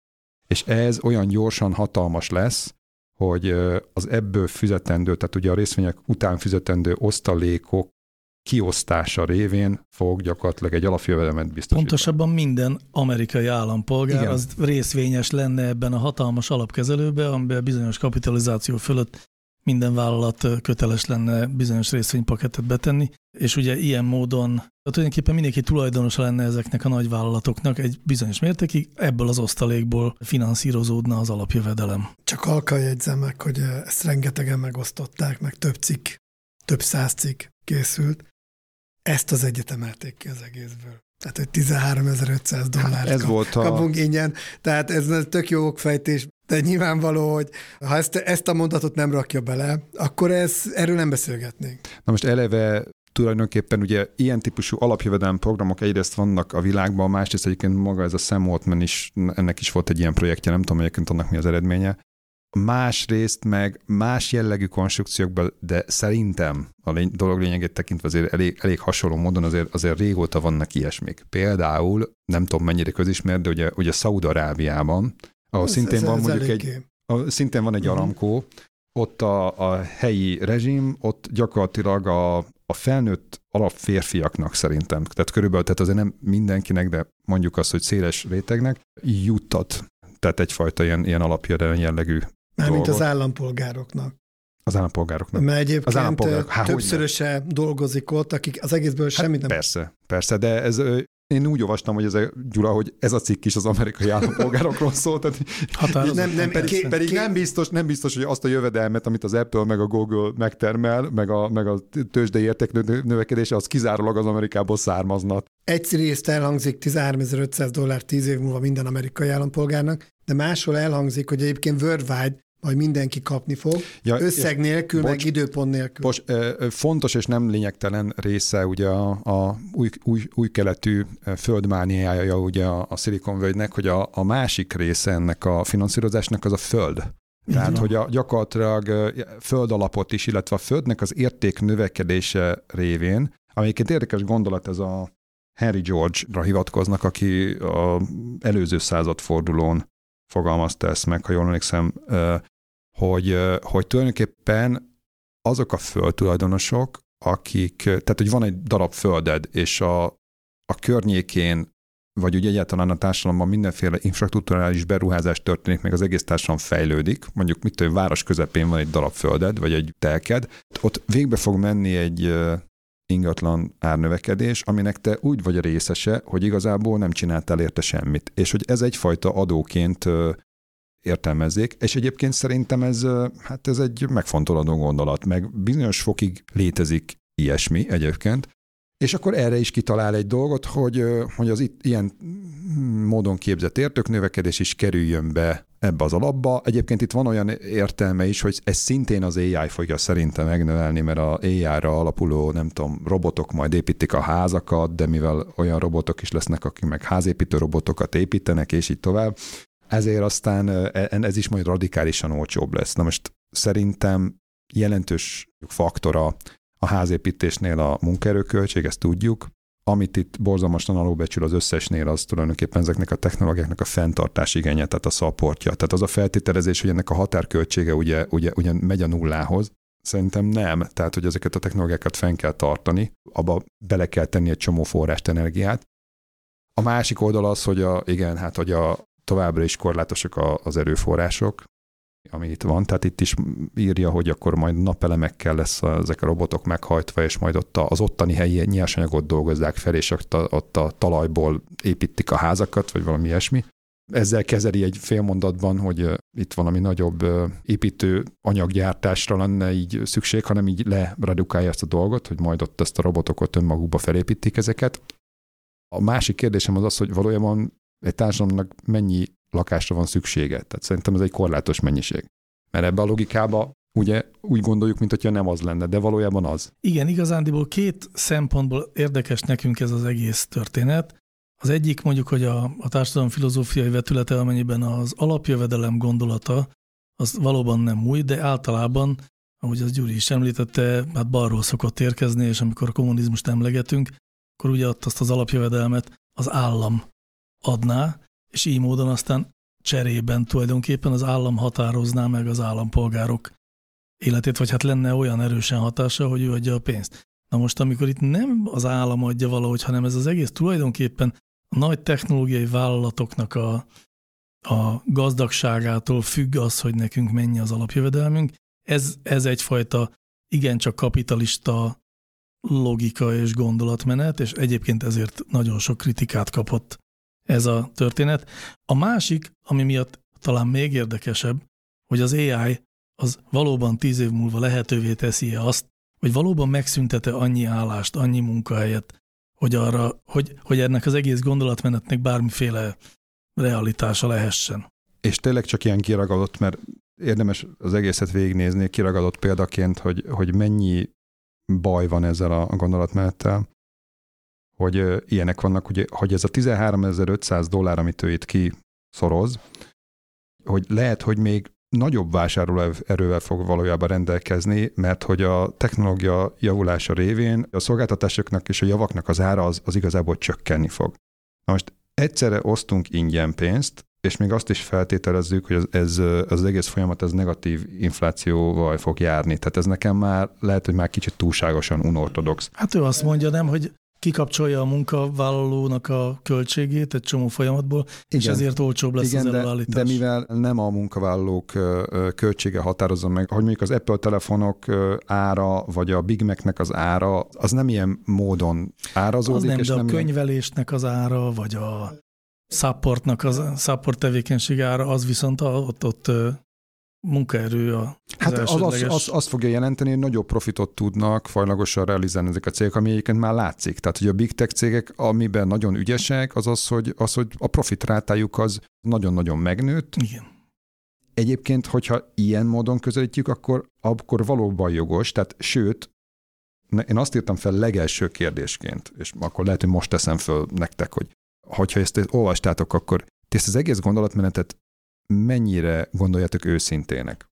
és ez olyan gyorsan hatalmas lesz, hogy az ebből fizetendő, tehát ugye a részvények után fizetendő osztalékok kiosztása révén fog gyakorlatilag egy alapjövedelmet biztosítani. Pontosabban minden amerikai állampolgár Igen. az részvényes lenne ebben a hatalmas alapkezelőben, amiben bizonyos kapitalizáció fölött minden vállalat köteles lenne bizonyos részvénypaketet betenni, és ugye ilyen módon tulajdonképpen mindenki tulajdonosa lenne ezeknek a nagy vállalatoknak egy bizonyos mértékig, ebből az osztalékból finanszírozódna az alapjövedelem. Csak alka jegyzem meg, hogy ezt rengetegen megosztották, meg több cikk, több száz cikk készült. Ezt az egyet emelték ki az egészből. Tehát, hogy 13.500 dollár ez kap, volt a... kapunk ingyen. Tehát ez tök jó okfejtés, de nyilvánvaló, hogy ha ezt, ezt a mondatot nem rakja bele, akkor ez, erről nem beszélgetnénk. Na most eleve tulajdonképpen ugye ilyen típusú alapjövedelem programok egyrészt vannak a világban, másrészt egyébként maga ez a Sam Altman is, ennek is volt egy ilyen projektje, nem tudom egyébként annak mi az eredménye. Másrészt meg más jellegű konstrukciókban, de szerintem a lény- dolog lényegét tekintve azért elég, elég hasonló módon azért, azért régóta vannak ilyesmik. Például, nem tudom mennyire közismert, de ugye, ugye Szaúd-Arábiában, ahol ez, szintén ez, van ez mondjuk egy, ahol szintén van egy mhm. Aramkó, ott a, a helyi rezsim, ott gyakorlatilag a, a felnőtt alapférfiaknak szerintem, tehát körülbelül, tehát azért nem mindenkinek, de mondjuk azt, hogy széles rétegnek, juttat, tehát egyfajta ilyen, ilyen alapjövedelem jellegű Mármint az állampolgároknak. Az állampolgároknak. Mert egyébként az állampolgárok, há, többszöröse dolgozik ott, akik az egészből hát semmit nem... Persze, persze, de ez én úgy olvastam, hogy ez a, Gyula, hogy ez a cikk is az amerikai állampolgárokról szól, tehát nem, nem, pedig, pedig nem, biztos, nem biztos, hogy azt a jövedelmet, amit az Apple meg a Google megtermel, meg a, meg a tőzsdei érték növekedése, az kizárólag az Amerikából származnak. Egyrészt elhangzik 13.500 dollár 10 év múlva minden amerikai állampolgárnak, de máshol elhangzik, hogy egyébként worldwide majd mindenki kapni fog, ja, összeg nélkül, bocs, meg időpont nélkül. Bocs, fontos és nem lényegtelen része ugye a, a új, új, új keletű földmániája ugye a, a Silicon Valley-nek, hogy a, a másik része ennek a finanszírozásnak az a föld. Tehát, hogy a gyakorlatilag földalapot is, illetve a földnek az érték növekedése révén, amelyiként érdekes gondolat ez a Henry George-ra hivatkoznak, aki a előző századfordulón fogalmazta ezt meg, ha jól emlékszem, hogy, hogy tulajdonképpen azok a földtulajdonosok, akik, tehát hogy van egy darab földed, és a, a környékén, vagy úgy egyáltalán a társadalomban mindenféle infrastruktúrális beruházás történik, meg az egész társadalom fejlődik, mondjuk mit tudom, város közepén van egy darab földed, vagy egy telked, ott végbe fog menni egy ingatlan árnövekedés, aminek te úgy vagy a részese, hogy igazából nem csináltál érte semmit. És hogy ez egyfajta adóként értelmezzék, és egyébként szerintem ez, hát ez egy megfontolandó gondolat, meg bizonyos fokig létezik ilyesmi egyébként, és akkor erre is kitalál egy dolgot, hogy, hogy az itt ilyen módon képzett értöknövekedés is kerüljön be ebbe az alapba. Egyébként itt van olyan értelme is, hogy ez szintén az AI fogja szerintem megnövelni, mert a AI-ra alapuló, nem tudom, robotok majd építik a házakat, de mivel olyan robotok is lesznek, akik meg házépítő robotokat építenek, és így tovább, ezért aztán e, ez is majd radikálisan olcsóbb lesz. Na most szerintem jelentős faktora a házépítésnél a munkaerőköltség, ezt tudjuk, amit itt borzalmasan alulbecsül az összesnél, az tulajdonképpen ezeknek a technológiáknak a fenntartás igénye, tehát a szaportja. Tehát az a feltételezés, hogy ennek a határköltsége ugye, ugye, ugye megy a nullához, Szerintem nem. Tehát, hogy ezeket a technológiákat fenn kell tartani, abba bele kell tenni egy csomó forrást, energiát. A másik oldal az, hogy a, igen, hát, hogy a, továbbra is korlátosak a, az erőforrások, ami itt van, tehát itt is írja, hogy akkor majd napelemekkel lesz ezek a robotok meghajtva, és majd ott az ottani helyi nyersanyagot dolgozzák fel, és ott a, ott a talajból építik a házakat, vagy valami ilyesmi. Ezzel kezeli egy félmondatban, hogy itt valami nagyobb építő anyaggyártásra lenne így szükség, hanem így leredukálja ezt a dolgot, hogy majd ott ezt a robotokat önmagukba felépítik ezeket. A másik kérdésem az az, hogy valójában egy társadalomnak mennyi lakásra van szüksége. Tehát szerintem ez egy korlátos mennyiség. Mert ebbe a logikába ugye úgy gondoljuk, mint hogyha nem az lenne, de valójában az. Igen, igazándiból két szempontból érdekes nekünk ez az egész történet. Az egyik mondjuk, hogy a, a társadalom filozófiai vetülete, amennyiben az alapjövedelem gondolata, az valóban nem új, de általában, ahogy az Gyuri is említette, hát balról szokott érkezni, és amikor a kommunizmust emlegetünk, akkor ugye ott azt az alapjövedelmet az állam adná, és így módon aztán cserében tulajdonképpen az állam határozná meg az állampolgárok életét, vagy hát lenne olyan erősen hatása, hogy ő adja a pénzt. Na most, amikor itt nem az állam adja valahogy, hanem ez az egész tulajdonképpen a nagy technológiai vállalatoknak a, a gazdagságától függ az, hogy nekünk mennyi az alapjövedelmünk, ez, ez egyfajta igencsak kapitalista logika és gondolatmenet, és egyébként ezért nagyon sok kritikát kapott ez a történet. A másik, ami miatt talán még érdekesebb, hogy az AI az valóban tíz év múlva lehetővé teszi -e azt, hogy valóban megszüntete annyi állást, annyi munkahelyet, hogy, arra, hogy, hogy ennek az egész gondolatmenetnek bármiféle realitása lehessen. És tényleg csak ilyen kiragadott, mert érdemes az egészet végignézni, kiragadott példaként, hogy, hogy mennyi baj van ezzel a gondolatmenettel, hogy ilyenek vannak, hogy, hogy ez a 13.500 dollár, amit ő itt kiszoroz, hogy lehet, hogy még nagyobb vásárlóerővel fog valójában rendelkezni, mert hogy a technológia javulása révén a szolgáltatásoknak és a javaknak az ára az, az igazából csökkenni fog. Na most egyszerre osztunk ingyen pénzt, és még azt is feltételezzük, hogy ez, ez az egész folyamat ez negatív inflációval fog járni. Tehát ez nekem már lehet, hogy már kicsit túlságosan unortodox. Hát ő azt mondja, nem, hogy kikapcsolja a munkavállalónak a költségét egy csomó folyamatból, Igen. és ezért olcsóbb lesz Igen, az előállítás. De, de mivel nem a munkavállalók költsége határozza meg, hogy mondjuk az Apple telefonok ára, vagy a Big Mac-nek az ára, az nem ilyen módon árazódik. Az nem, és de nem a könyvelésnek az ára, vagy a supportnak az support tevékenység ára, az viszont ott, ott munkaerő a Hát az, az, az, az fogja jelenteni, hogy nagyobb profitot tudnak fajlagosan realizálni ezek a cégek, ami egyébként már látszik. Tehát, hogy a big tech cégek, amiben nagyon ügyesek, az az, hogy, az, hogy a profit rátájuk az nagyon-nagyon megnőtt. Igen. Egyébként, hogyha ilyen módon közelítjük, akkor, akkor valóban jogos, tehát sőt, én azt írtam fel legelső kérdésként, és akkor lehet, hogy most teszem föl nektek, hogy hogyha ezt olvastátok, akkor ti ezt az egész gondolatmenetet mennyire gondoljátok őszintének?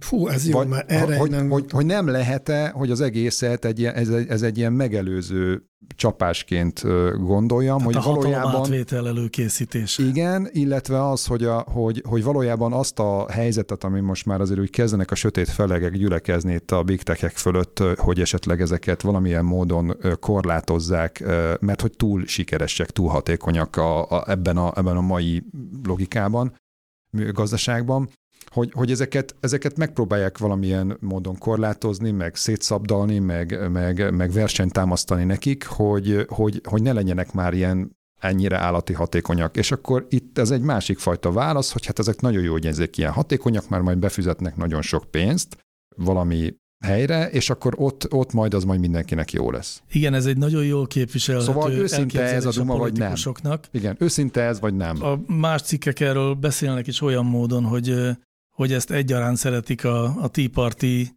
Fú, ez jó, Vagy, már erre hogy, nem... Hogy, hogy nem lehet-e, hogy az egészet egy ilyen, ez, ez egy ilyen megelőző csapásként gondoljam, Tehát hogy a valójában... átvétel előkészítés. Igen, illetve az, hogy, a, hogy, hogy valójában azt a helyzetet, ami most már azért úgy kezdenek a sötét felegek gyülekezni itt a big tech fölött, hogy esetleg ezeket valamilyen módon korlátozzák, mert hogy túl sikeresek, túl hatékonyak a, a, ebben, a, ebben a mai logikában, gazdaságban, hogy, hogy ezeket, ezeket megpróbálják valamilyen módon korlátozni, meg szétszabdalni, meg, meg, meg versenyt támasztani nekik, hogy, hogy, hogy ne legyenek már ilyen ennyire állati hatékonyak. És akkor itt ez egy másik fajta válasz, hogy hát ezek nagyon jó, hogy ezek ilyen hatékonyak, mert majd befizetnek nagyon sok pénzt valami helyre, és akkor ott, ott majd az majd mindenkinek jó lesz. Igen, ez egy nagyon jól képviselhető Szóval őszinte ez a duma, vagy nem? Igen, őszinte ez, vagy nem? A más cikkek erről beszélnek is olyan módon, hogy, hogy ezt egyaránt szeretik a, a Tea Party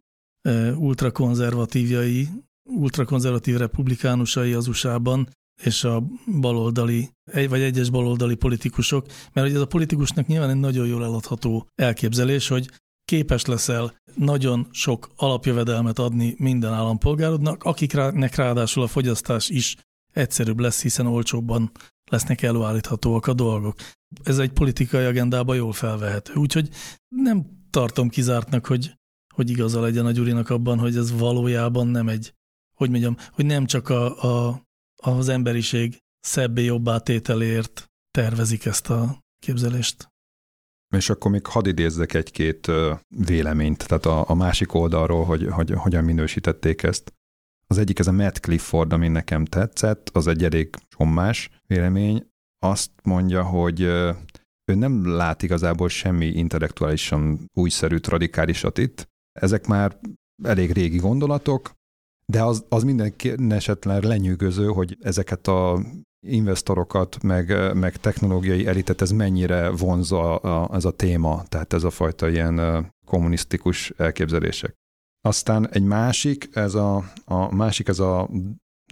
ultrakonzervatívjai, ultrakonzervatív republikánusai az USA-ban, és a baloldali, vagy egyes baloldali politikusok, mert hogy ez a politikusnak nyilván egy nagyon jól eladható elképzelés, hogy képes leszel nagyon sok alapjövedelmet adni minden állampolgárodnak, akiknek ráadásul a fogyasztás is egyszerűbb lesz, hiszen olcsóbban lesznek előállíthatóak a dolgok. Ez egy politikai agendában jól felvehető. Úgyhogy nem tartom kizártnak, hogy, hogy igaza legyen a Gyurinak abban, hogy ez valójában nem egy, hogy mondjam, hogy nem csak a, a, az emberiség szebbé jobbá tételért tervezik ezt a képzelést. És akkor még hadd idézzek egy-két véleményt, tehát a, a másik oldalról, hogy, hogy hogyan minősítették ezt. Az egyik ez a Matt Clifford, ami nekem tetszett, az egy elég sommás vélemény. Azt mondja, hogy ő nem lát igazából semmi intellektuálisan újszerűt, radikálisat itt. Ezek már elég régi gondolatok, de az, az minden esetlen lenyűgöző, hogy ezeket a investorokat, meg, meg technológiai elitet, ez mennyire vonza a, ez a téma, tehát ez a fajta ilyen kommunisztikus elképzelések. Aztán egy másik, ez a, a másik, ez a,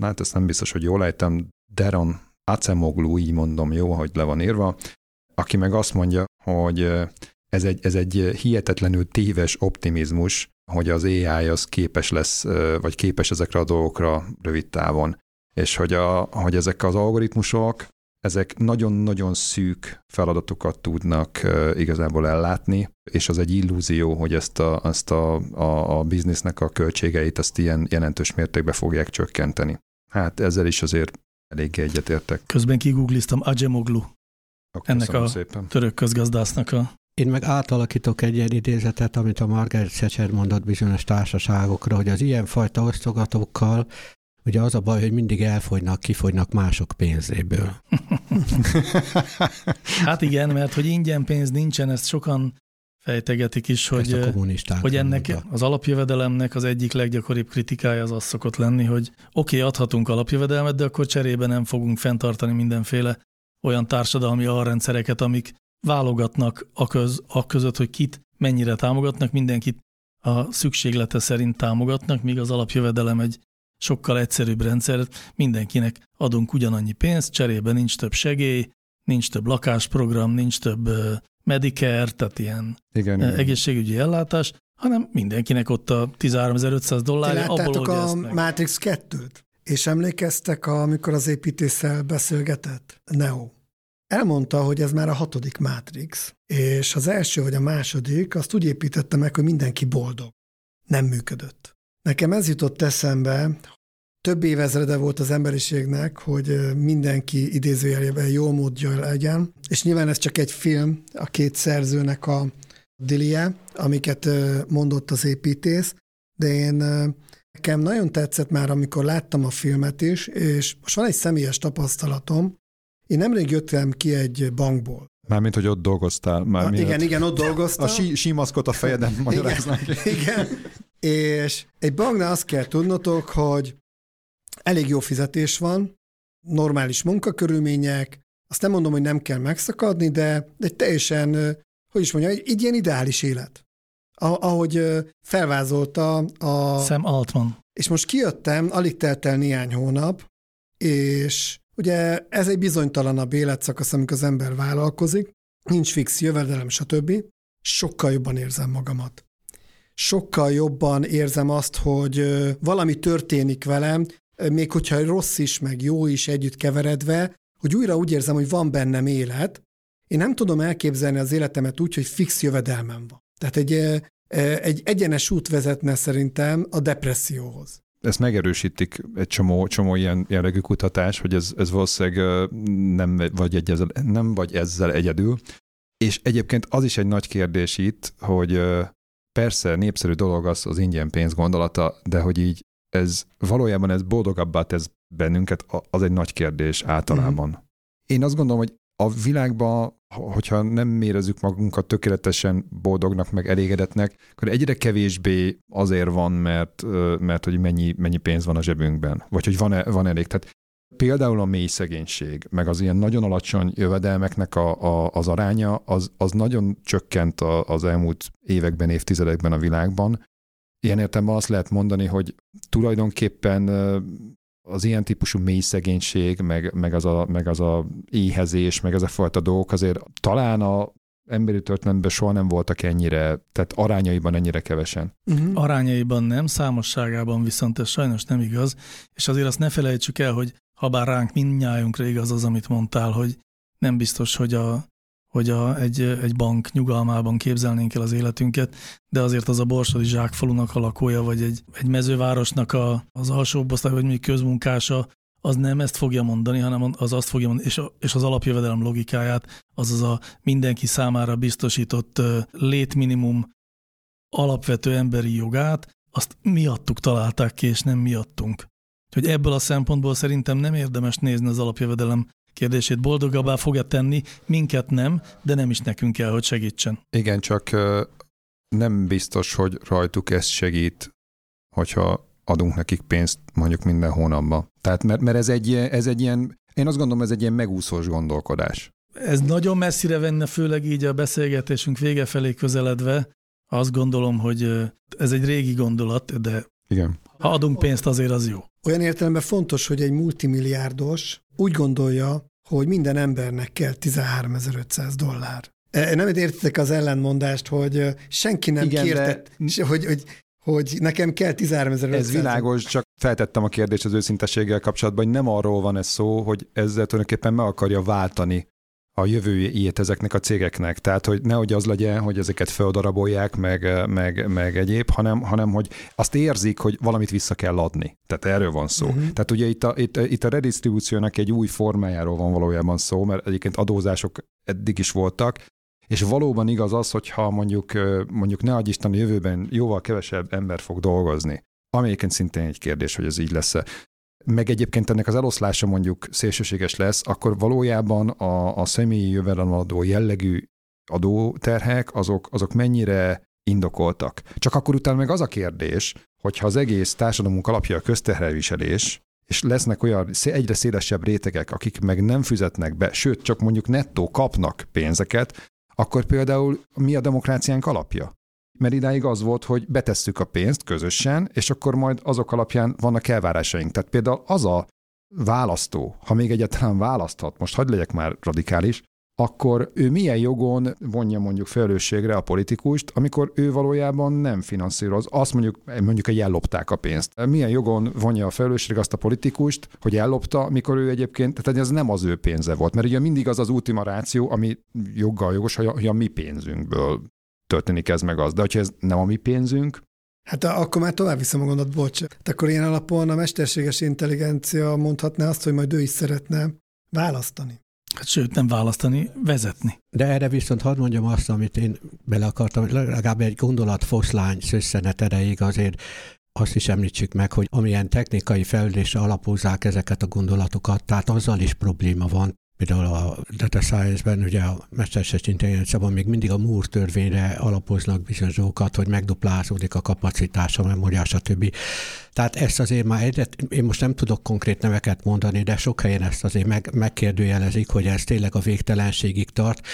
hát ezt nem biztos, hogy jól ejtem, Deron Acemoglu, így mondom, jó, hogy le van írva, aki meg azt mondja, hogy ez egy, ez egy hihetetlenül téves optimizmus, hogy az AI az képes lesz, vagy képes ezekre a dolgokra rövid távon és hogy, a, hogy ezek az algoritmusok, ezek nagyon-nagyon szűk feladatokat tudnak igazából ellátni, és az egy illúzió, hogy ezt a, ezt a, a, a biznisznek a költségeit azt ilyen jelentős mértékben fogják csökkenteni. Hát ezzel is azért eléggé egyetértek. Közben kigoogliztam Ajemoglu, ennek a szépen. török közgazdásznak a én meg átalakítok egy ilyen idézetet, amit a Margaret Thatcher mondott bizonyos társaságokra, hogy az ilyenfajta osztogatókkal Ugye az a baj, hogy mindig elfogynak, kifogynak mások pénzéből. hát igen, mert hogy ingyen pénz nincsen, ezt sokan fejtegetik is, hogy, hogy ennek mondta. az alapjövedelemnek az egyik leggyakoribb kritikája az az szokott lenni, hogy oké, okay, adhatunk alapjövedelmet, de akkor cserébe nem fogunk fenntartani mindenféle olyan társadalmi alrendszereket, amik válogatnak a, köz, a között, hogy kit mennyire támogatnak, mindenkit a szükséglete szerint támogatnak, míg az alapjövedelem egy sokkal egyszerűbb rendszer, mindenkinek adunk ugyanannyi pénzt, cserébe nincs több segély, nincs több lakásprogram, nincs több Medicare, tehát ilyen igen, igen. egészségügyi ellátás, hanem mindenkinek ott a 13.500 dollár, abból a Matrix 2-t? És emlékeztek, amikor az építéssel beszélgetett? Neo. Elmondta, hogy ez már a hatodik Matrix, és az első vagy a második azt úgy építette meg, hogy mindenki boldog. Nem működött. Nekem ez jutott eszembe, több évezrede volt az emberiségnek, hogy mindenki idézőjelében jó módja legyen, és nyilván ez csak egy film, a két szerzőnek a dilie, amiket mondott az építész, de én nekem nagyon tetszett már, amikor láttam a filmet is, és most van egy személyes tapasztalatom. Én nemrég jöttem ki egy bankból. Mármint, hogy ott dolgoztál. Már a, igen, igen, ott dolgoztam. A sí, símaszkot a fejeden magyaráznak. Igen, igen, és egy banknál azt kell tudnotok, hogy elég jó fizetés van, normális munkakörülmények, azt nem mondom, hogy nem kell megszakadni, de egy teljesen, hogy is mondja, egy, egy ilyen ideális élet. Ahogy felvázolta a... Sam Altman. És most kijöttem, alig telt el néhány hónap, és ugye ez egy bizonytalanabb életszakasz, amikor az ember vállalkozik, nincs fix jövedelem, stb. Sokkal jobban érzem magamat sokkal jobban érzem azt, hogy valami történik velem, még hogyha rossz is, meg jó is együtt keveredve, hogy újra úgy érzem, hogy van bennem élet. Én nem tudom elképzelni az életemet úgy, hogy fix jövedelmem van. Tehát egy, egy egyenes út vezetne szerintem a depresszióhoz. Ezt megerősítik egy csomó, csomó ilyen jellegű kutatás, hogy ez, ez valószínűleg nem vagy, egy, nem vagy ezzel egyedül. És egyébként az is egy nagy kérdés itt, hogy persze népszerű dolog az az ingyen pénz gondolata, de hogy így ez valójában ez boldogabbá tesz bennünket, az egy nagy kérdés általában. Uh-huh. Én azt gondolom, hogy a világban, hogyha nem mérezzük magunkat tökéletesen boldognak, meg elégedetnek, akkor egyre kevésbé azért van, mert, mert hogy mennyi, mennyi pénz van a zsebünkben, vagy hogy van, van elég. Tehát például a mély szegénység, meg az ilyen nagyon alacsony jövedelmeknek a, a, az aránya, az, az nagyon csökkent a, az elmúlt években, évtizedekben a világban. Ilyen értelemben azt lehet mondani, hogy tulajdonképpen az ilyen típusú mély szegénység, meg, meg, az a, meg az a éhezés, meg ez a fajta dolgok azért talán a emberi történelemben soha nem voltak ennyire, tehát arányaiban ennyire kevesen. Uh-huh. Arányaiban nem, számosságában viszont ez sajnos nem igaz, és azért azt ne felejtsük el, hogy ha bár ránk mindnyájunkra igaz az, amit mondtál, hogy nem biztos, hogy, a, hogy a, egy, egy bank nyugalmában képzelnénk el az életünket, de azért az a borsodi zsákfalunak a lakója, vagy egy, egy mezővárosnak a, az alsóbb osztály, vagy még közmunkása, az nem ezt fogja mondani, hanem az azt fogja mondani, és, a, és az alapjövedelem logikáját, azaz a mindenki számára biztosított létminimum alapvető emberi jogát, azt miattuk találták ki, és nem miattunk. Hogy ebből a szempontból szerintem nem érdemes nézni az alapjövedelem kérdését. Boldogabbá fogja tenni, minket nem, de nem is nekünk kell, hogy segítsen. Igen, csak nem biztos, hogy rajtuk ez segít, hogyha adunk nekik pénzt mondjuk minden hónapban. Tehát mert, mert ez, egy, ez egy ilyen, én azt gondolom, ez egy ilyen megúszós gondolkodás. Ez nagyon messzire venne, főleg így a beszélgetésünk vége felé közeledve. Azt gondolom, hogy ez egy régi gondolat, de Igen. ha adunk pénzt, azért az jó. Olyan értelemben fontos, hogy egy multimilliárdos úgy gondolja, hogy minden embernek kell 13.500 dollár. E, nem értitek az ellenmondást, hogy senki nem Igen, kérte, de... hogy, hogy hogy nekem kell 13 ezer Ez világos, csak feltettem a kérdést az őszintességgel kapcsolatban, hogy nem arról van ez szó, hogy ezzel tulajdonképpen meg akarja váltani a jövőjét ezeknek a cégeknek. Tehát, hogy nehogy az legyen, hogy ezeket feldarabolják, meg, meg, meg egyéb, hanem, hanem, hogy azt érzik, hogy valamit vissza kell adni. Tehát erről van szó. Uh-huh. Tehát ugye itt a, itt, itt a redistribúciónak egy új formájáról van valójában szó, mert egyébként adózások eddig is voltak, és valóban igaz az, hogyha mondjuk, mondjuk ne adj Isten a jövőben jóval kevesebb ember fog dolgozni, egyébként szintén egy kérdés, hogy ez így lesz-e meg egyébként ennek az eloszlása mondjuk szélsőséges lesz, akkor valójában a, a személyi jövedelemadó jellegű adóterhek, azok, azok mennyire indokoltak. Csak akkor utána meg az a kérdés, hogyha az egész társadalmunk alapja a közterhelviselés, és lesznek olyan egyre szélesebb rétegek, akik meg nem fizetnek be, sőt, csak mondjuk nettó kapnak pénzeket, akkor például mi a demokráciánk alapja? Mert idáig az volt, hogy betesszük a pénzt közösen, és akkor majd azok alapján vannak elvárásaink. Tehát például az a választó, ha még egyáltalán választhat, most hagyd legyek már radikális, akkor ő milyen jogon vonja mondjuk felelősségre a politikust, amikor ő valójában nem finanszíroz. Azt mondjuk, mondjuk, hogy ellopták a pénzt. Milyen jogon vonja a felelősségre azt a politikust, hogy ellopta, mikor ő egyébként, tehát ez nem az ő pénze volt. Mert ugye mindig az az ultima ráció, ami joggal jogos, hogy a mi pénzünkből történik ez meg az. De hogyha ez nem a mi pénzünk, Hát akkor már tovább viszem a gondot, bocs. Tehát akkor ilyen alapon a mesterséges intelligencia mondhatná azt, hogy majd ő is szeretne választani. Hát sőt, nem választani, vezetni. De erre viszont hadd mondjam azt, amit én bele akartam, legalább egy gondolat foszlány szösszenet erejéig azért azt is említsük meg, hogy amilyen technikai fejlődésre alapozzák ezeket a gondolatokat, tehát azzal is probléma van, Például a data science-ben, ugye a mesterséges intelligenciában még mindig a Moore törvényre alapoznak bizonyos dolgokat, hogy megduplázódik a kapacitás, a memória, stb. Tehát ezt azért már egyet, én most nem tudok konkrét neveket mondani, de sok helyen ezt azért meg, megkérdőjelezik, hogy ez tényleg a végtelenségig tart,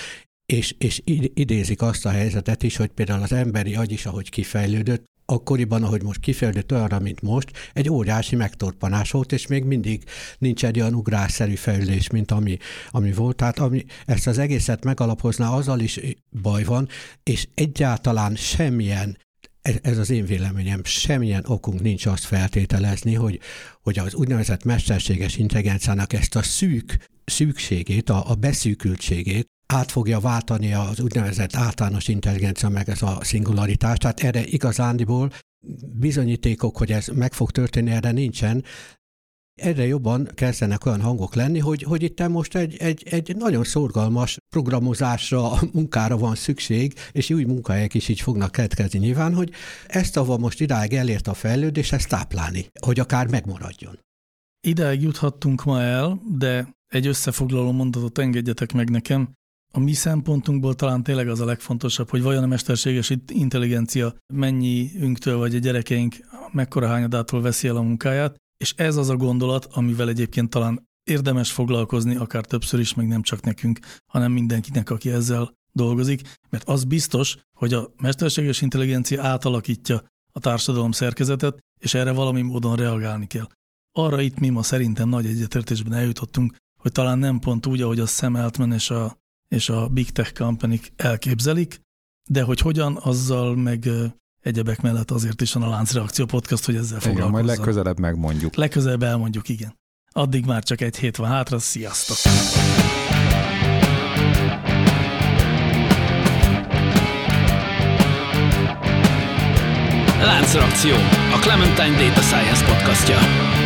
és, és idézik azt a helyzetet is, hogy például az emberi agy is, ahogy kifejlődött, akkoriban, ahogy most kifejlődött olyanra, mint most, egy óriási megtorpanás volt, és még mindig nincs egy olyan ugrásszerű fejlődés, mint ami, ami volt. Tehát ami ezt az egészet megalapozná, azzal is baj van, és egyáltalán semmilyen ez az én véleményem, semmilyen okunk nincs azt feltételezni, hogy, hogy az úgynevezett mesterséges intelligenciának ezt a szűk szűkségét, a, a beszűkültségét át fogja váltani az úgynevezett általános intelligencia meg ez a szingularitás. Tehát erre igazándiból bizonyítékok, hogy ez meg fog történni, erre nincsen. Egyre jobban kezdenek olyan hangok lenni, hogy, hogy itt most egy, egy, egy nagyon szorgalmas programozásra, munkára van szükség, és új munkahelyek is így fognak keletkezni nyilván, hogy ezt, ahol most idáig elért a fejlődés, ezt táplálni, hogy akár megmaradjon. Idáig juthattunk ma el, de egy összefoglaló mondatot engedjetek meg nekem. A mi szempontunkból talán tényleg az a legfontosabb, hogy vajon a mesterséges intelligencia mennyiünktől vagy a gyerekeink mekkora hányadától veszi el a munkáját, és ez az a gondolat, amivel egyébként talán érdemes foglalkozni, akár többször is, meg nem csak nekünk, hanem mindenkinek, aki ezzel dolgozik, mert az biztos, hogy a mesterséges intelligencia átalakítja a társadalom szerkezetet, és erre valami módon reagálni kell. Arra itt mi ma szerintem nagy egyetértésben eljutottunk, hogy talán nem pont úgy, ahogy a Sam Altman és a és a big tech company elképzelik, de hogy hogyan, azzal meg egyebek mellett azért is van a Láncreakció podcast, hogy ezzel foglalkozzon. majd legközelebb megmondjuk. Legközelebb elmondjuk, igen. Addig már csak egy hét van hátra, sziasztok! Láncreakció, a Clementine Data Science podcastja.